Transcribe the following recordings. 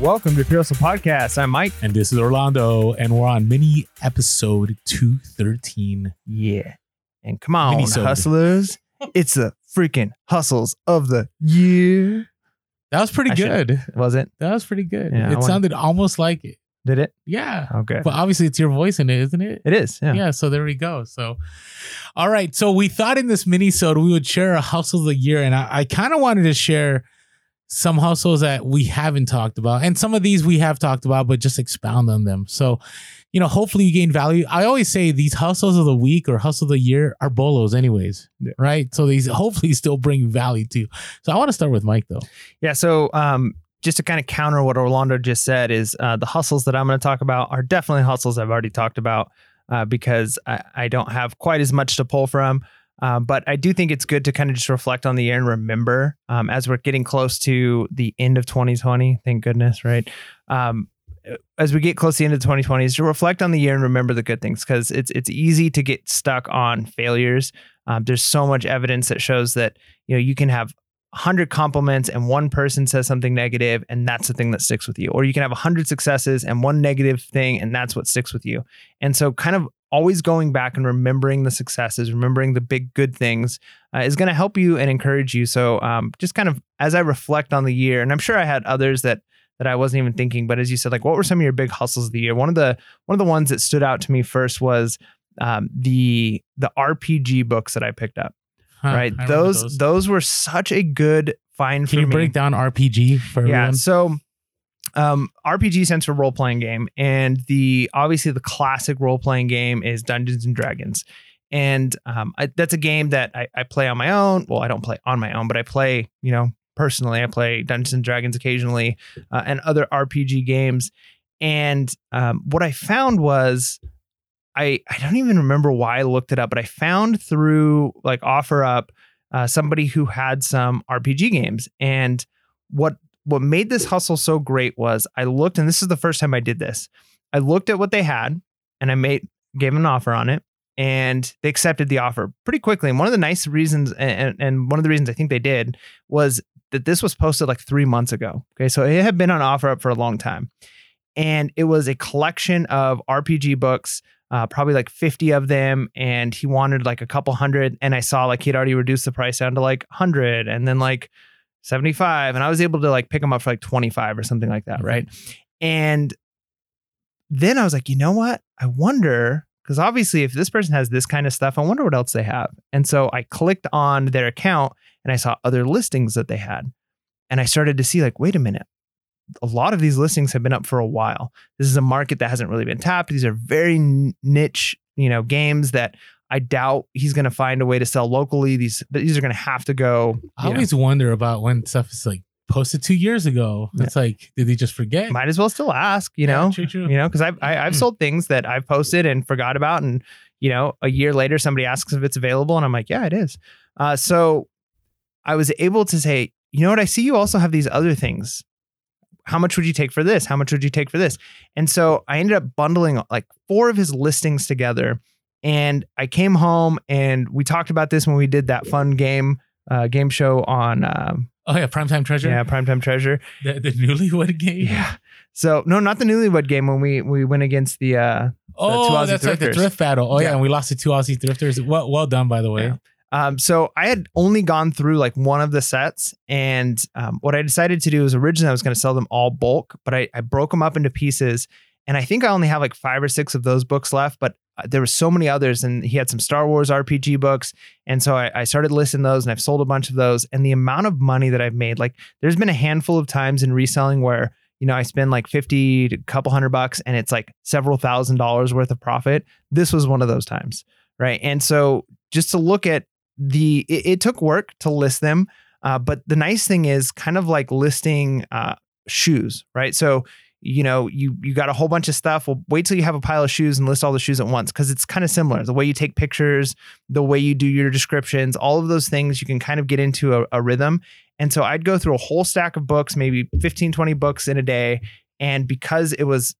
welcome to Pure Hustle Podcast. I'm Mike. And this is Orlando, and we're on mini episode 213. Yeah. And come on, Mini-sode. hustlers. It's the freaking hustles of the year. That was pretty I should- good. Was it? That was pretty good. Yeah, I it wanna- sounded almost like it. Did it? Yeah. Okay. But obviously, it's your voice in it, isn't it? It is. Yeah. Yeah. so there we go. So, all right. So we thought in this mini we would share a hustle of the year, and I, I kind of wanted to share some hustles that we haven't talked about, and some of these we have talked about, but just expound on them. So, you know, hopefully you gain value. I always say these hustles of the week or hustle of the year are bolos, anyways. Yeah. Right. So these hopefully still bring value to. you. So I want to start with Mike though. Yeah. So, um, just to kind of counter what Orlando just said, is uh, the hustles that I'm going to talk about are definitely hustles I've already talked about uh, because I, I don't have quite as much to pull from. Um, but I do think it's good to kind of just reflect on the year and remember um, as we're getting close to the end of 2020. Thank goodness, right? Um, as we get close to the end of 2020, is to reflect on the year and remember the good things because it's it's easy to get stuck on failures. Um, there's so much evidence that shows that you know you can have 100 compliments and one person says something negative and that's the thing that sticks with you or you can have 100 successes and one negative thing and that's what sticks with you and so kind of always going back and remembering the successes remembering the big good things uh, is going to help you and encourage you. So um, just kind of as i reflect on the year and i'm sure i had others that that i wasn't even thinking but as you said like what were some of your big hustles of the year? One of the one of the ones that stood out to me first was um, the the rpg books that i picked up Huh, right? Remember those, those. were such a good find Can for you me. break down RPG for yeah everyone? so um rpg stands for role-playing game and the obviously the classic role-playing game is dungeons and dragons. And um I, that's a game that I, I play on my own. Well i don't play on my own but i play you know personally. I play dungeons and dragons occasionally uh, and other rpg games. And um, what i found was I, I don't even remember why I looked it up, but I found through like OfferUp uh, somebody who had some RPG games. And what what made this hustle so great was I looked, and this is the first time I did this. I looked at what they had, and I made gave them an offer on it, and they accepted the offer pretty quickly. And one of the nice reasons, and, and one of the reasons I think they did was that this was posted like three months ago. Okay, so it had been on OfferUp for a long time, and it was a collection of RPG books uh, probably like 50 of them and he wanted like a couple hundred and i saw like he'd already reduced the price down to like 100 and then like 75 and i was able to like pick them up for like 25 or something like that Mhm. right and then i was like you know what i wonder because obviously if this person has this kind of stuff i wonder what else they have and so i clicked on their account and i saw other listings that they had and i started to see like wait a minute a lot of these listings have been up for a while. This is a market that hasn't really been tapped. These are very niche, you know, games that I doubt he's going to find a way to sell locally. These these are going to have to go. I you know, always wonder about when stuff is like posted two years ago. Yeah. It's like, did he just forget? might as well still ask, you Yeah, know, true, true. you know, because I've I, I've Hmm. sold things that I've posted and forgot about, and you know, a year later somebody asks if it's available, and I'm like, yeah, it is. Uh, so I was able to say, you know what, I see you also have these other things. How much would you take for this? How much would you take for this? And so I ended up bundling like four of his listings together. And I came home and we talked about this when we did that fun game uh, game show on um, Oh yeah, primetime treasure. yeah Primetime Treasure. the, the newlywed game. Yeah. So no, not the newlywed game when we we went against the uh two Oh, that's like the thrifters. thrift battle. Oh yeah. Yeah. and we lost to two Aussie thrifters. Well, well done by the way. Yeah. um so I had only gone through like one of the sets and um what I decided to do was originally I was going to sell them all bulk, but I I broke them up into pieces and I think I only have like 5 or 6 of those books left, but there were so many others and he had some Star Wars RPG books and so I, I started listing those and I've sold a bunch of those and the amount of money that I've made like there's been a handful of times in reselling where you know I spend like 50 to a couple hundred bucks and it's like several thousand dollars worth of profit. This was one of those times right? And so just to look at the it, it took work to list them uh, but the nice thing is kind of like listing uh, shoes right? So you know you you got a whole bunch of stuff well wait till you have a pile of shoes and list all the shoes at once because it's kind of similar the way you take pictures the way you do your descriptions all of those things you can kind of get into a, a rhythm and so i'd go through a whole stack of books maybe 15 20 books in a day and because it was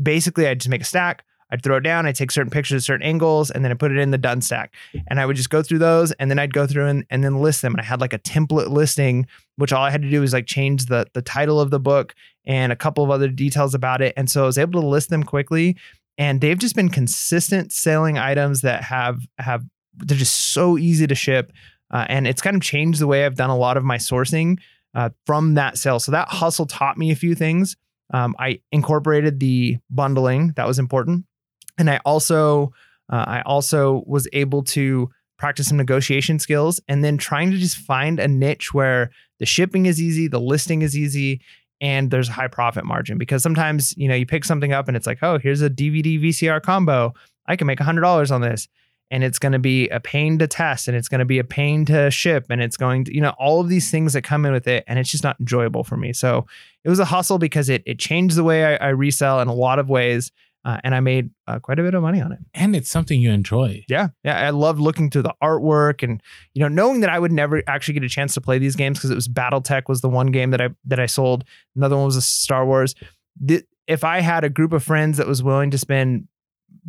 basically i'd just make a stack I'd throw it down, I'd take certain pictures at certain angles, and then I put it in the done stack. And I would just go through those and then I'd go through and, and then list them. And I had like a template listing, which all I had to do was like change the the title of the book and a couple of other details about it. And so I was able to list them quickly. And they've just been consistent selling items that have have they're just so easy to ship. Uh, and it's kind of changed the way I've done a lot of my sourcing uh, from that sale. So that hustle taught me a few things. Um, I incorporated the bundling that was important, and I also uh, I also was able to practice some negotiation skills, and then trying to just find a niche where the shipping is easy, the listing is easy, and there's a high profit margin. Because sometimes you know you pick something up and it's like, oh, here's a DVD VCR combo. I can make hundred dollars on this and it's going to be a pain to test and it's going to be a pain to ship and it's going to you know all of these things that come in with it and it's just not enjoyable for me so it was a hustle because it it changed the way i, I resell in a lot of ways uh, and i made uh, quite a bit of money on it and it's something you enjoy yeah yeah i loved looking through the artwork and you know knowing that i would never actually get a chance to play these games because it was battletech was the one game that i that i sold another one was a star wars the, if i had a group of friends that was willing to spend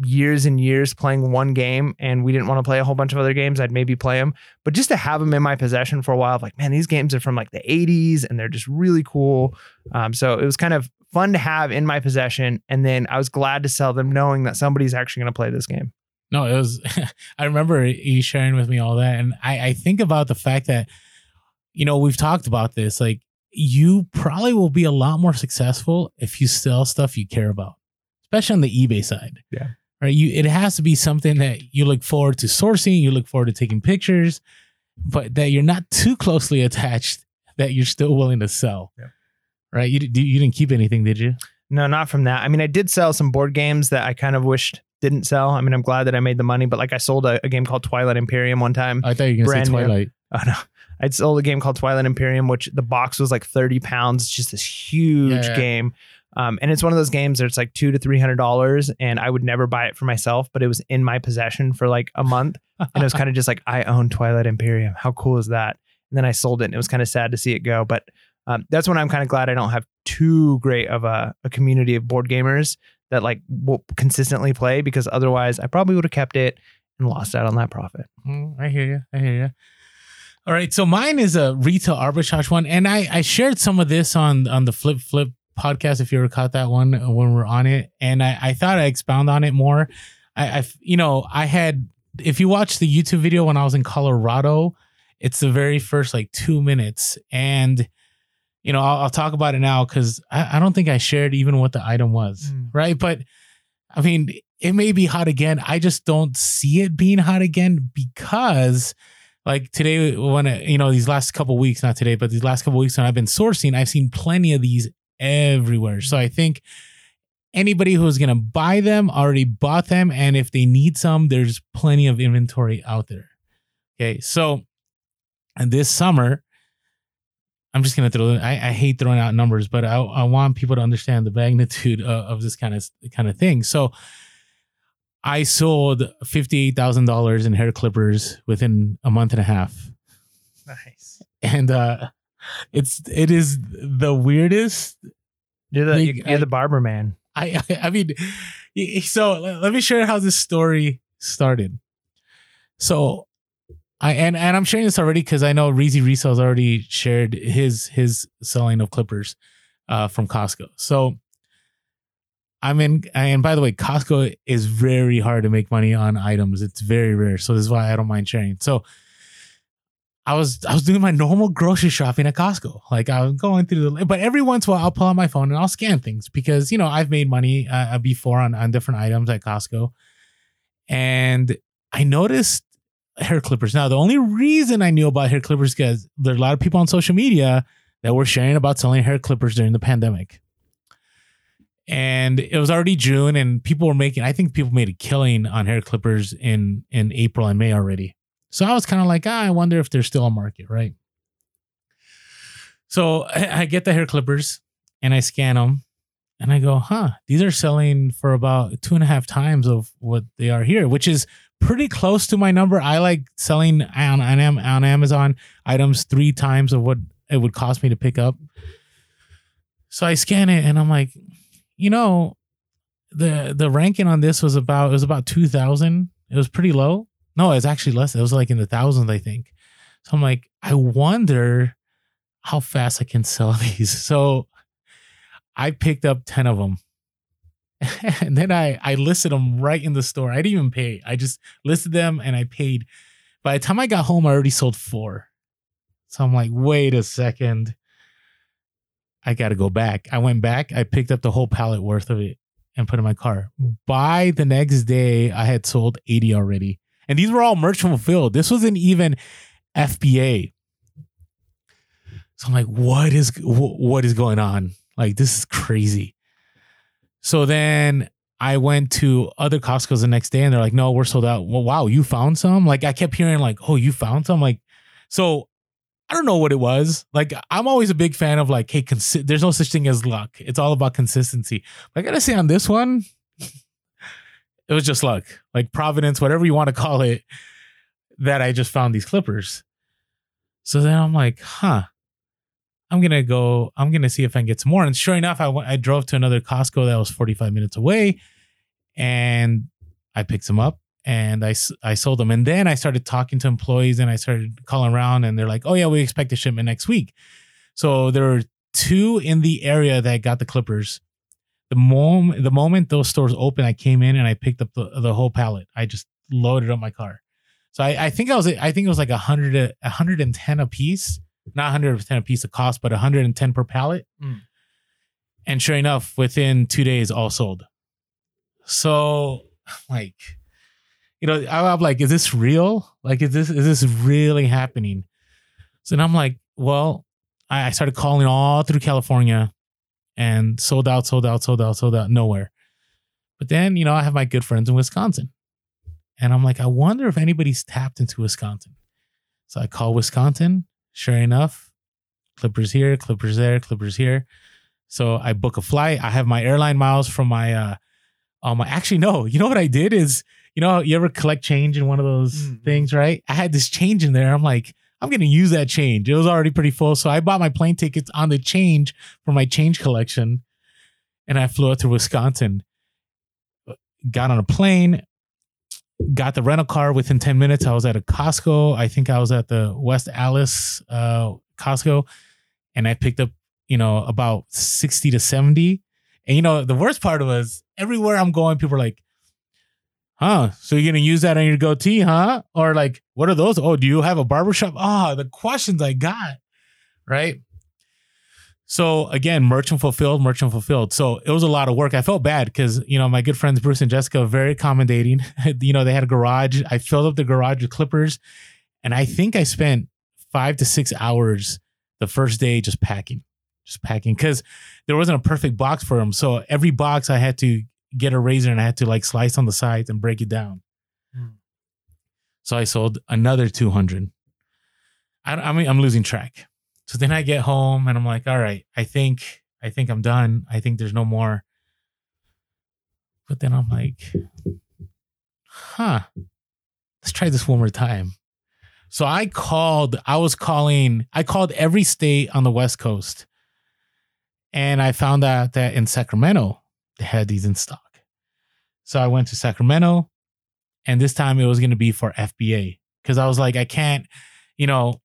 years and years playing one game and we didn't want to play a whole bunch of other games, I'd maybe play them. But just to have them in my possession for a while, like, man, these games are from like the 80s and they're just really cool. Um, so it was kind of fun to have in my possession. And then I was glad to sell them knowing that somebody's actually going to play this game. No, it was, I remember you sharing with me all that. And I, I think about the fact that, you know, we've talked about this. Like, you probably will be a lot more successful if you sell stuff you care about, especially on the eBay side. Yeah right? You it has to be something that you look forward to sourcing, you look forward to taking pictures, but that you're not too closely attached that you're still willing to sell. Yeah. Right? You you didn't keep anything, did you? No, not from that. I mean, I did sell some board games that I kind of wished didn't sell. I mean, I'm glad that I made the money, but like I sold a, a game called Twilight Imperium one time. I thought you were going to say Twilight. New. Oh no. I sold a game called Twilight Imperium, which the box was like 30 pounds. It's just this huge yeah, yeah. game. Um, and it's one of those games that it's like two to three hundred dollars, and I would never buy it for myself, but it was in my possession for like a month, and it was kind of just like I own Twilight Imperium. How cool is that? And then I sold it, and it was kind of sad to see it go. But um, that's when I'm kind of glad I don't have too great of a, a community of board gamers that like will consistently play, because otherwise I probably would have kept it and lost out on that profit. Mm, I hear you. I hear you. All right, so mine is a retail arbitrage one, and I I shared some of this on on the Flip Flip podcast if you ever caught that one uh, when we're on it and i, I thought i expound on it more I, I you know i had if you watch the youtube video when i was in colorado it's the very first like two minutes and you know i'll, I'll talk about it now because I, I, don't think i shared even what the item was mm. right but i mean it may be hot again i just don't see it being hot again because like today when you know these last couple weeks not today but these last couple weeks when i've been sourcing i've seen plenty of these everywhere. So I think anybody who's going to buy them already bought them. And if they need some, there's plenty of inventory out there. Okay. So, and this summer, I'm just to throw, I, I hate throwing out numbers, but I, I want people to understand the magnitude of, of this kind of, kind of thing. So, I sold $58,000 in hair clippers within a month and a half. Nice. And uh it's it is the weirdest. You're the you're, you're the barber man. I I mean, so let me share how this story started. So, I and and I'm sharing this already because I know Reezy Resell's already shared his his selling of clippers uh, from Costco. So. I'm in, and by the way, Costco is very hard to make money on items. It's very rare, so this is why I don't mind sharing. So, I was I was doing my normal grocery shopping at Costco. Like I was going through the, but every once in a while I'll pull out my phone and I'll scan things because you know I've made money uh, before on on different items at Costco, and I noticed hair clippers. Now the only reason I knew about hair clippers because there are a lot of people on social media that were sharing about selling hair clippers during the pandemic. And it was already June, and people were making. I think people made a killing on hair clippers in in April and May already. So I was kind of like, ah, I wonder if there's still a market, right? So I, I get the hair clippers and I scan them and I go, huh, these are selling for about two and a half times of what they are here, which is pretty close to my number. I like selling on, on, on Amazon items three times of what it would cost me to pick up. So I scan it and I'm like, you know, the the ranking on this was about it was about two thousand. It was pretty low. No, it's actually less. It was like in the thousands, I think. So I'm like, I wonder how fast I can sell these. So I picked up 10 of them. and then I, I listed them right in the store. I didn't even pay. I just listed them and I paid. By the time I got home, I already sold four. So I'm like, wait a second. I got to go back. I went back. I picked up the whole pallet worth of it and put in my car. By the next day, I had sold 80 already. And these were all merchant fulfilled. This wasn't even FBA. So I'm like, what is what is going on? Like this is crazy. So then I went to other Costco's the next day and they're like, no, we're sold out. Well, wow, you found some? Like I kept hearing like, oh, you found some? Like, so I don't know what it was. Like I'm always a big fan of like, hey, consi- there's no such thing as luck. It's all about consistency. But I gotta say on this one, it was just luck, like providence, whatever you want to call it, that I just found these clippers. So then I'm like, huh, I'm gonna go. I'm gonna see if I can get some more. And sure enough, I drove to another Costco that was 45 minutes away, and I picked them up and I I sold them. And then I started talking to employees and I started calling around, and they're like, "Oh yeah, we expect a shipment next week." So there were two in the area that got the clippers. The moment the moment those stores opened, I came in and I picked up the, the whole pallet. I just loaded up my car. So I, I think I was I think it was like a hundred a hundred and ten a piece not 110 a piece of cost, but 110 per pallet. Mm. And sure enough, within two days, all sold. So, like, you know, I'm like, is this real? Like, is this is this really happening? So then I'm like, well, I started calling all through California and sold out, sold out, sold out, sold out, nowhere. But then, you know, I have my good friends in Wisconsin. And I'm like, I wonder if anybody's tapped into Wisconsin. So I call Wisconsin Sure enough, Clippers here, Clippers there, Clippers here. So I book a flight. I have my airline miles from my uh um actually no, you know what I did is you know you ever collect change in one of those mm-hmm. things, right? I had this change in there. I'm like, I'm gonna use that change. It was already pretty full. So I bought my plane tickets on the change for my change collection and I flew out to Wisconsin. Got on a plane, got the rental car within 10 minutes. I was at a Costco. I think I was at the West Allis uh, Costco and I picked up, you know, about 60 to 70. And, you know, the worst part was everywhere I'm going, people are like, huh? So you're going to use that on your goatee, huh? Or like, what are those? Oh, do you have a barbershop? Ah, oh, the questions I got, right? So again, merchant fulfilled, merchant fulfilled. So it was a lot of work. I felt bad because you know my good friends Bruce and Jessica very accommodating. you know they had a garage. I filled up the garage with clippers, and I think I spent five to six hours the first day just packing, just packing because there wasn't a perfect box for them. So every box I had to get a razor and I had to like slice on the sides and break it down. Hmm. So I sold another two hundred. I, I mean I'm losing track. So then I get home and I'm like, all right, I think I think I'm done. I think there's no more. But then I'm like, huh, let's try this one more time. So I called, I was calling, I called every state on the West Coast. And I found out that in Sacramento, they had these in stock. So I went to Sacramento and this time it was going to be for FBA because I was like, I can't, you know,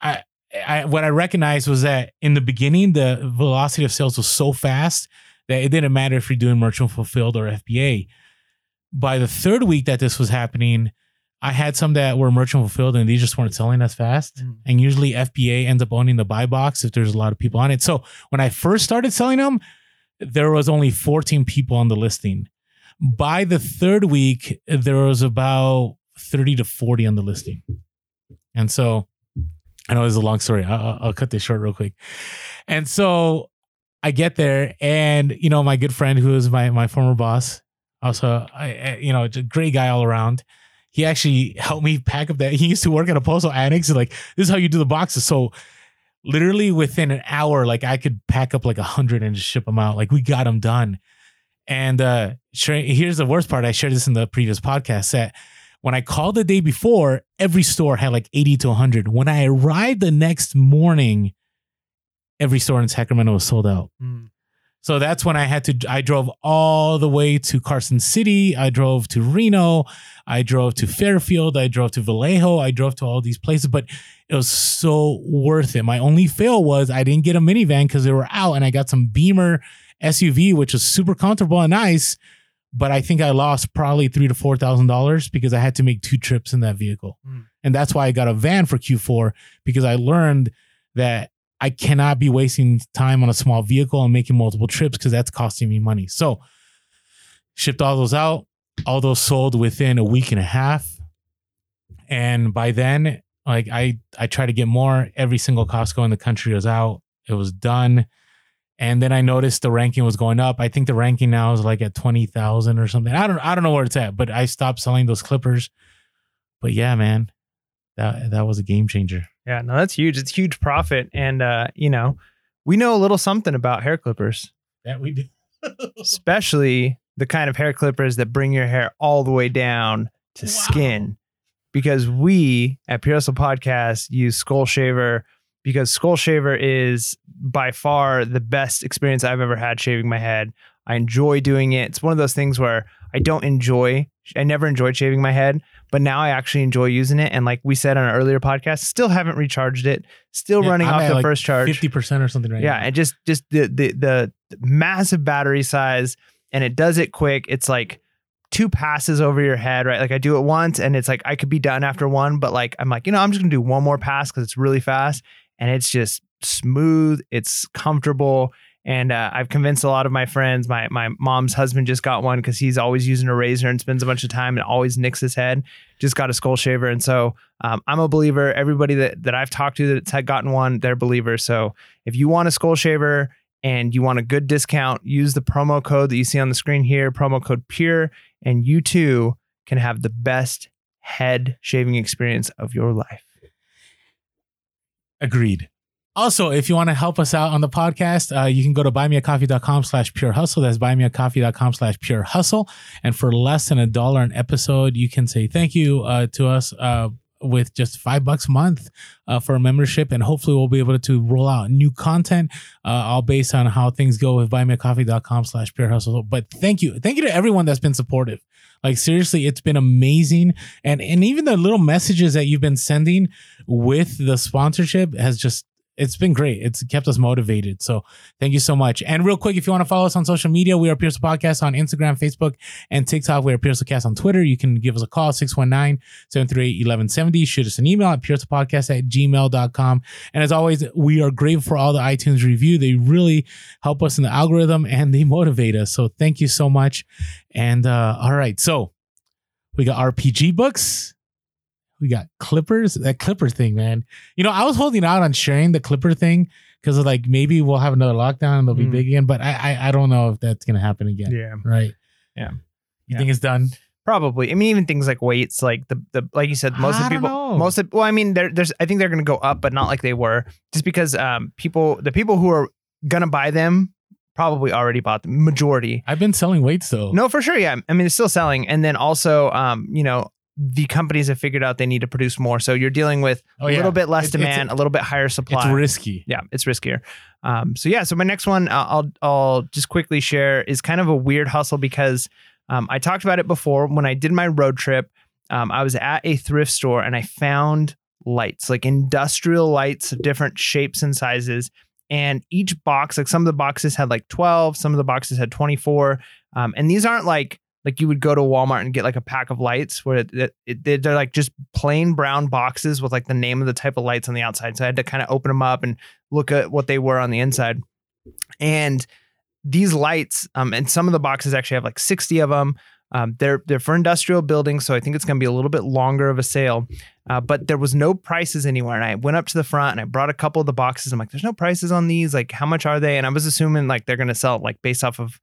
I, I, what I recognized was that in the beginning, the velocity of sales was so fast that it didn't matter if you're doing merchant fulfilled or FBA. By the third week that this was happening, I had some that were merchant fulfilled and these just weren't selling as fast. Mm. And usually FBA ends up owning the buy box if there's a lot of people on it. So when I first started selling them, there was only 14 people on the listing. By the third week, there was about 30 to 40 on the listing. And so I know this is a long story. I'll, I'll cut this short real quick. And so I get there, and you know, my good friend who is my my former boss, also, I, you know, a great guy all around. He actually helped me pack up that. He used to work at a PostalAnnex. And like, this is how you do the boxes. So literally within an hour, like I could pack up like a hundred and just ship them out. Like we got them done. And uh here's the worst part. I shared this in the previous podcast that when I called the day before, every store had like 80 to 100. When I arrived the next morning, every store in Sacramento was sold out. Mm. So that's when I had to, I drove all the way to Carson City. I drove to Reno. I drove to Fairfield. I drove to Vallejo. I drove to all these places, but it was so worth it. My only fail was I didn't get a minivan because they were out and I got some Beamer SUV, which was super comfortable and nice. But I think I lost probably three to four thousand dollars because I had to make two trips in that vehicle. Mm. And that's why I got a van for Q4 because I learned that I cannot be wasting time on a small vehicle and making multiple trips because that's costing me money. So shipped all those out, all those sold within a week and a half. And by then, like I I tried to get more. Every single Costco in the country was out. It was done. And then I noticed the ranking was going up. I think the ranking now is like at 20,000 or something. I don't I don't know where it's at, but I stopped selling those clippers. But yeah, man. That that was a game changer. Yeah, no, that's huge. It's huge profit. And uh, you know, we know a little something about hair clippers, That we do, especially the kind of hair clippers that bring your hair all the way down to Wow. skin. Because we at Pure Hustle Podcast use Skull Shaver because Skull Shaver is by far the best experience I've ever had shaving my head. I enjoy doing it. It's one of those things where I don't enjoy, I never enjoyed shaving my head, but now I actually enjoy using it. And like we said on an earlier podcast, still haven't recharged it, still Yeah, running I'm off the like, first charge. 50% or something right yeah, now. and just just the, the the massive battery size, and it does it quick. It's like two passes over your head, right? Like I do it once, and it's like I could be done after one, but like I'm like you know I'm just gonna do one more pass because it's really fast, and it's just smooth. It's comfortable. And uh, I've convinced a lot of my friends. My my mom's husband just got one because he's always using a razor and spends a bunch of time and always nicks his head. Just got a skull shaver, and so um, I'm a believer. Everybody that that I've talked to that's had gotten one, they're believers. So if you want a skull shaver and you want a good discount, use the promo code that you see on the screen here, promo code PURE, and you too can have the best head shaving experience of your life. Agreed. Also, if you want to help us out on the podcast, uh, you can go to buymeacoffee.com slash pure hustle. That's buymeacoffee.com slash pure hustle. And for less than a dollar an episode, you can say thank you uh, to us uh, with just five bucks a month uh, for a membership. And hopefully we'll be able to roll out new content, uh, all based on how things go with buymeacoffee.com slash pure hustle. But thank you. Thank you to everyone that's been supportive. Like seriously, it's been amazing. And and even the little messages that you've been sending with the sponsorship has just it's been great. It's kept us motivated. So thank you so much. And real quick, if you want to follow us on social media, we are Pierce Podcast on Instagram, Facebook, and TikTok. We are Pierce Cast on Twitter. You can give us a call, 619-738-1170. Shoot us an email at piercepodcast at gmail.com. And as always, we are grateful for all the iTunes review. They really help us in the algorithm and they motivate us. So thank you so much. And uh, all right. So we got RPG books. We got Clippers. That Clipper thing, man. You know, I was holding out on sharing the Clipper thing because like maybe we'll have another lockdown and they'll be Mm. big again. But I, I I don't know if that's gonna happen again. Yeah. Right. Yeah. You Yeah. think it's done? Probably. I mean, even things like weights, like the the like you said, most I of the people, know. most of well, I mean, there, there's I think they're going to go up, but not like they were, just because um people, the people who are gonna buy them probably already bought the majority. I've been selling weights though. No, for sure, yeah. I mean, it's still selling, and then also, um, you know, the companies have figured out they need to produce more, so you're dealing with Oh, a little bit less it's- demand, a little bit higher supply It's risky. yeah, it's riskier. Um, so yeah, so my next one uh, I'll I'll just quickly share is kind of a weird hustle because um, I talked about it before when I did my road trip. Um, I was at a thrift store and I found lights, like industrial lights of different shapes and sizes. And each box, like some of the boxes had like 12, some of the boxes had 24. Um, and these aren't like like you would go to Walmart and get like a pack of lights where it, it, it- they're like just plain brown boxes with like the name of the type of lights on the outside. So I had to kind of open them up and look at what they were on the inside. And these lights, um, and some of the boxes actually have like 60 of them. Um, they're they're for industrial buildings, so I think it's going to be a little bit longer of a sale. Uh, but there was no prices anywhere, and I went up to the front and I brought a couple of the boxes. I'm like, "There's no prices on these. Like, how much are they?" And I was assuming like they're going to sell like based off of,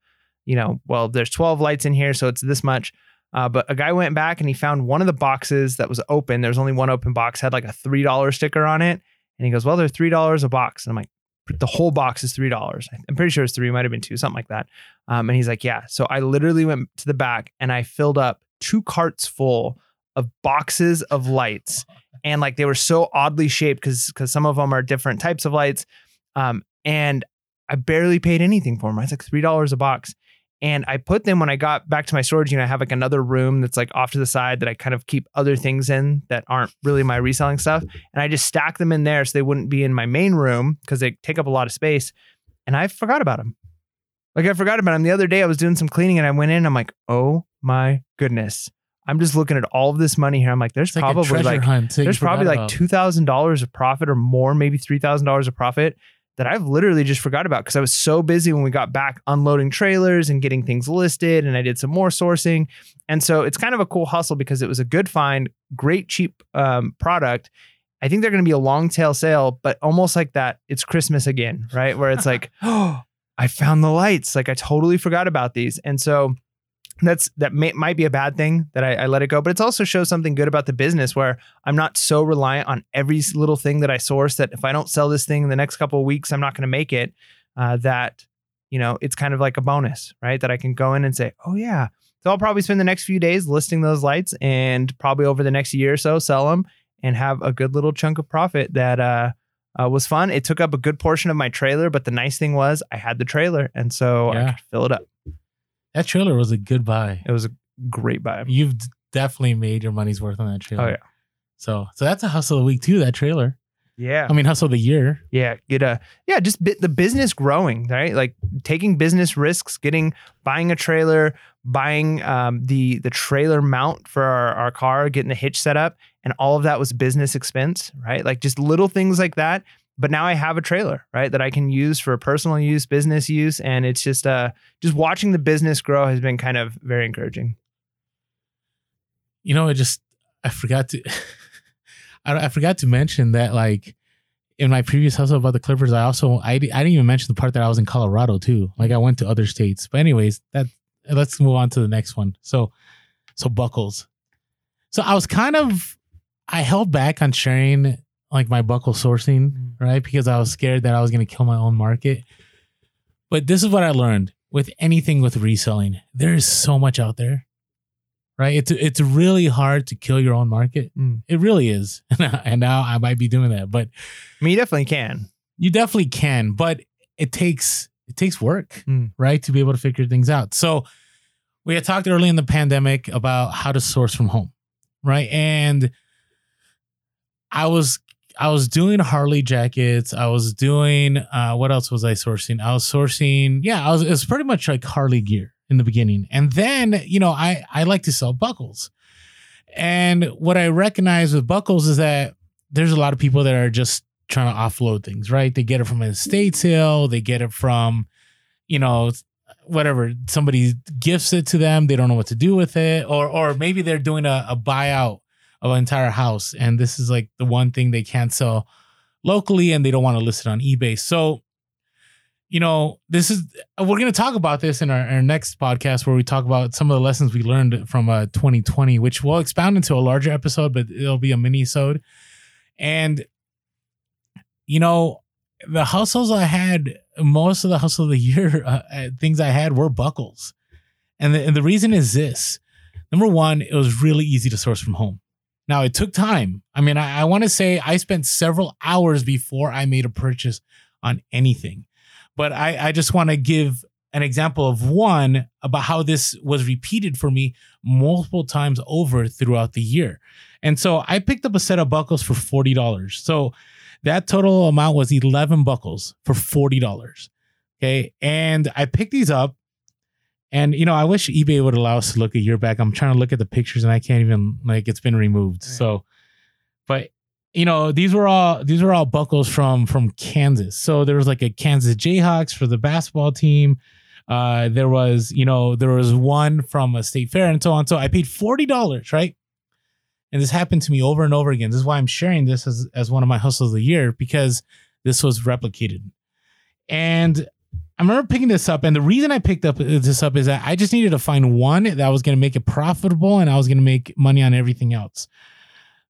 you know, well, there's 12 lights in here, so it's this much. Uh, but a guy went back and he found one of the boxes that was open. There was only one open box, had like a three dollar sticker on it, and he goes, "Well, they're three dollars a box." And I'm like, "The whole box is three dollars." I'm pretty sure it's three, might have been two, something like that. Um, and he's like, "Yeah." So I literally went to the back and I filled up two carts full of boxes of lights, and like they were so oddly shaped because because some of them are different types of lights. Um, and I barely paid anything for them. It's like three dollars a box. And I put them when I got back to my storage unit. I have like another room that's like off to the side that I kind of keep other things in that aren't really my reselling stuff. And I just stack them in there so they wouldn't be in my main room because they take up a lot of space. And I forgot about them. Like I forgot about them. The other day I was doing some cleaning and I went in. I'm like, oh my goodness. I'm just looking at all of this money here. I'm like, there's It's probably like you there's probably like two thousand dollars of profit or more, maybe three thousand dollars of profit that I've literally just forgot about because I was so busy when we got back unloading trailers and getting things listed, and I did some more sourcing, and so it's kind of a cool hustle because it was a good find, great cheap um, product. I think they're going to be a long tail sale, but almost like that, it's Christmas again, right? Where it's like, oh, I found the lights. Like I totally forgot about these, and so that's that may, might be a bad thing that I, I let it go, but it's also shows something good about the business where I'm not so reliant on every little thing that I source that if I don't sell this thing in the next couple of weeks, I'm not going to make it. Uh, that you know, it's kind of like a bonus, right? That I can go in and say, oh yeah. So I'll probably spend the next few days listing those lights, and probably over the next year or so, sell them and have a good little chunk of profit that uh, uh, was fun. It took up a good portion of my trailer, but the nice thing was I had the trailer, and so I could fill it up. That trailer was a good buy. It was a great buy. You've definitely made your money's worth on that trailer. Oh yeah. So so that's a hustle of the week too. That trailer. Yeah. I mean hustle of the year. Yeah, get a yeah, just bit the business growing, right? Like taking business risks, getting buying a trailer, buying um, the the trailer mount for our, our car, getting the hitch set up, and all of that was business expense, right? Like just little things like that. But now I have a trailer, right, that I can use for personal use, business use, and it's just uh just watching the business grow has been kind of very encouraging. You know, I just I forgot to I, I forgot to mention that like in my previous hustle about the Clippers, I also I, I didn't even mention the part that I was in Colorado too. Like I went to other states. But anyways, that let's move on to the next one. So so buckles. So I was kind of I held back on sharing like my buckle sourcing, right? Because I was scared that I was gonna kill my own market. But this is what I learned with anything with reselling. There is so much out there. Right? It's it's really hard to kill your own market. Mm. It really is. and now I might be doing that. But I mean, you definitely can. you definitely can, but it takes it takes work, Mm. right, to be able to figure things out. So we had talked early in the pandemic about how to source from home, right? And I was I was doing Harley jackets. I was doing uh, what else was I sourcing? I was sourcing, yeah, I was it was pretty much like Harley gear in the beginning, and then you know I I like to sell buckles, and what I recognize with buckles is that there's a lot of people that are just trying to offload things, right? They get it from an estate sale, they get it from, you know, whatever. Somebody gifts it to them, they don't know what to do with it, or or maybe they're doing a, a buyout of an entire house, and this is like the one thing they can't sell locally, and they don't want to list it on eBay. So, you know, this is we're going to talk about this in our, our next podcast where we talk about some of the lessons we learned from uh 2020, which we'll expound into a larger episode, but it'll be a mini-sode. And you know, the hustles I had, most of the hustle of the year, uh, uh, things I had were buckles. And the, and the reason is this number one, it was really easy to source from home. Now, it took time. I mean, I, I want to say I spent several hours before I made a purchase on anything. But I, I just want to give an example of one about how this was repeated for me multiple times over throughout the year. And so I picked up a set of buckles for $40. So that total amount was 11 buckles for $40. Okay. And I picked these up. And, you know, I wish eBay would allow us to look a year back. I'm trying to look at the pictures and I can't even, like, it's been removed. Right. So, but, you know, these were all, these were all buckles from, from Kansas. So there was like a Kansas Jayhawks for the basketball team. Uh, there was, you know, there was one from a state fair and so on. So I paid $40, right? And this happened to me over and over again. This is why I'm sharing this as, as one of my hustles of the year because this was replicated. And I remember picking this up, and the reason I picked up this up is that I just needed to find one that was going to make it profitable, and I was going to make money on everything else.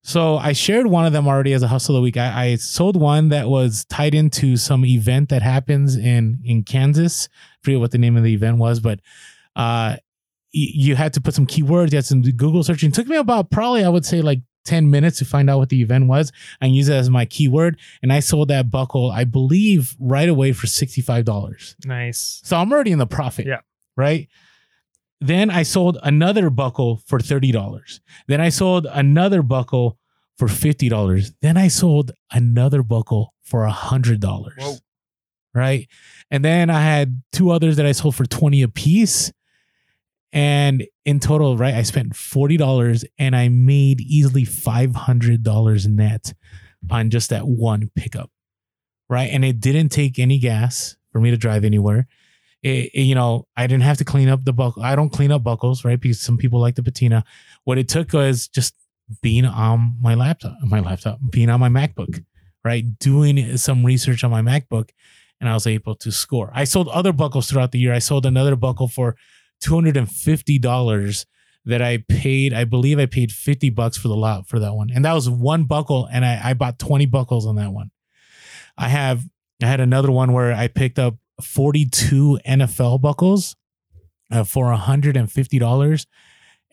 So I shared one of them already as a hustle of the week. I, I sold one that was tied into some event that happens in in Kansas. I forget what the name of the event was, but uh, you had to put some keywords. You had some Google searching. It took me about probably I would say like 10 minutes to find out what the event was and use it as my keyword. And I sold that buckle, I believe, right away for $65. Nice. So I'm already in the profit. Yeah. Right. Then I sold another buckle for $30. Then I sold another buckle for $50. Then I sold another buckle for $100. Whoa. Right. And then I had two others that I sold for 20 a piece. And in total, right, I spent $40 and I made easily $500 net on just that one pickup. Right. And it didn't take any gas for me to drive anywhere. It, it- you know, I didn't have to clean up the buckle. I don't clean up buckles, right? Because some people like the patina. What it took was just being on my laptop, my laptop, being on my MacBook, right? Doing some research on my MacBook, and I was able to score. I sold other buckles throughout the year. I sold another buckle for two hundred and fifty dollars that I paid. I believe I paid fifty bucks for the lot for that one, and that was one buckle, and I, I bought twenty buckles on that one. I have I had another one where I picked up forty two NFL buckles uh, for hundred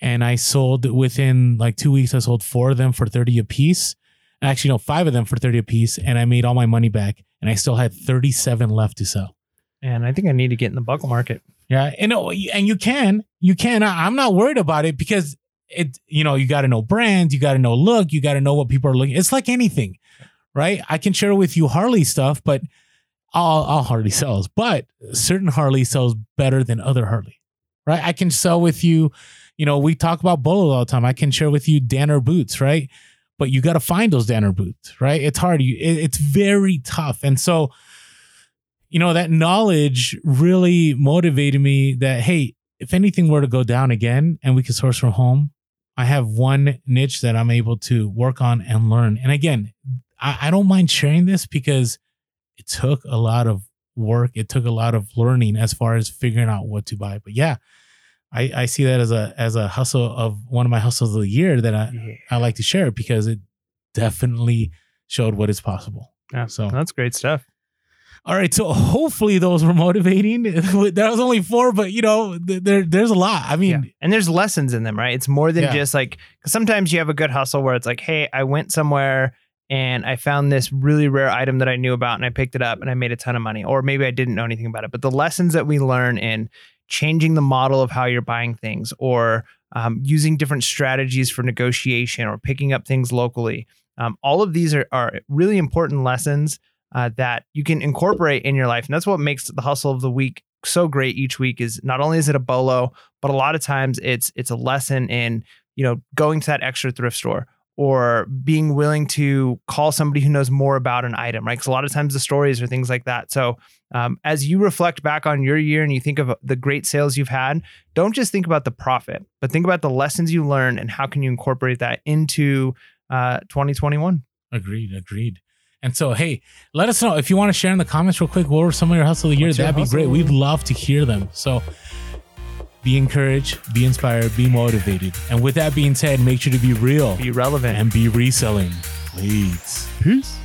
and I sold within like two weeks. I sold four of them for thirty a piece. Actually, no, five of them for thirty a piece, and I made all my money back, and I still had thirty seven left to sell. And I think I need to get in the buckle market. Yeah, and oh, and you can, you can. I'm not worried about it because it, you know, you got to know brands, you got to know look, you got to know what people are looking. It's like anything, right? I can share with you Harley stuff, but all, all Harley sells, but certain Harley sells better than other Harley, right? I can sell with you, you know, we talk about Bolo all the time. I can share with you Danner boots, right? But you got to find those Danner boots, right? It's hard. You, it, it's very tough, and so you know, that knowledge really motivated me that, hey, if anything were to go down again and we could source from home, I have one niche that I'm able to work on and learn. And again, I, I don't mind sharing this because it took a lot of work. It took a lot of learning as far as figuring out what to buy. But yeah, I, I see that as a as a hustle of one of my hustles of the year that I, Yeah. I like to share because it definitely showed what is possible. Yeah. So That's great stuff. All right, so hopefully those were motivating. there was only four, but you know, there there's a lot. I mean, yeah. And there's lessons in them, right? It's more than Yeah. just like, sometimes you have a good hustle where it's like, hey, I went somewhere and I found this really rare item that I knew about and I picked it up and I made a ton of money. Or maybe I didn't know anything about it. But the lessons that we learn in changing the model of how you're buying things or um, using different strategies for negotiation or picking up things locally, um, all of these are, are really important lessons uh, that you can incorporate in your life. And that's what makes the hustle of the week so great each week is not only is it a bolo, but a lot of times it's it's a lesson in, you know, going to that extra thrift store or being willing to call somebody who knows more about an item, right? Because a lot of times the stories are things like that. So um, as you reflect back on your year and you think of the great sales you've had, don't just think about the profit, but think about the lessons you learned and how can you incorporate that into uh, 2021. agreed, agreed. And so, hey, let us know if you want to share in the comments real quick. What were some of your hustle of the year? What's That'd be great. We'd love to hear them. So, be encouraged, be inspired, be motivated. And with that being said, make sure to be real Be relevant. and be reselling. Please. Peace.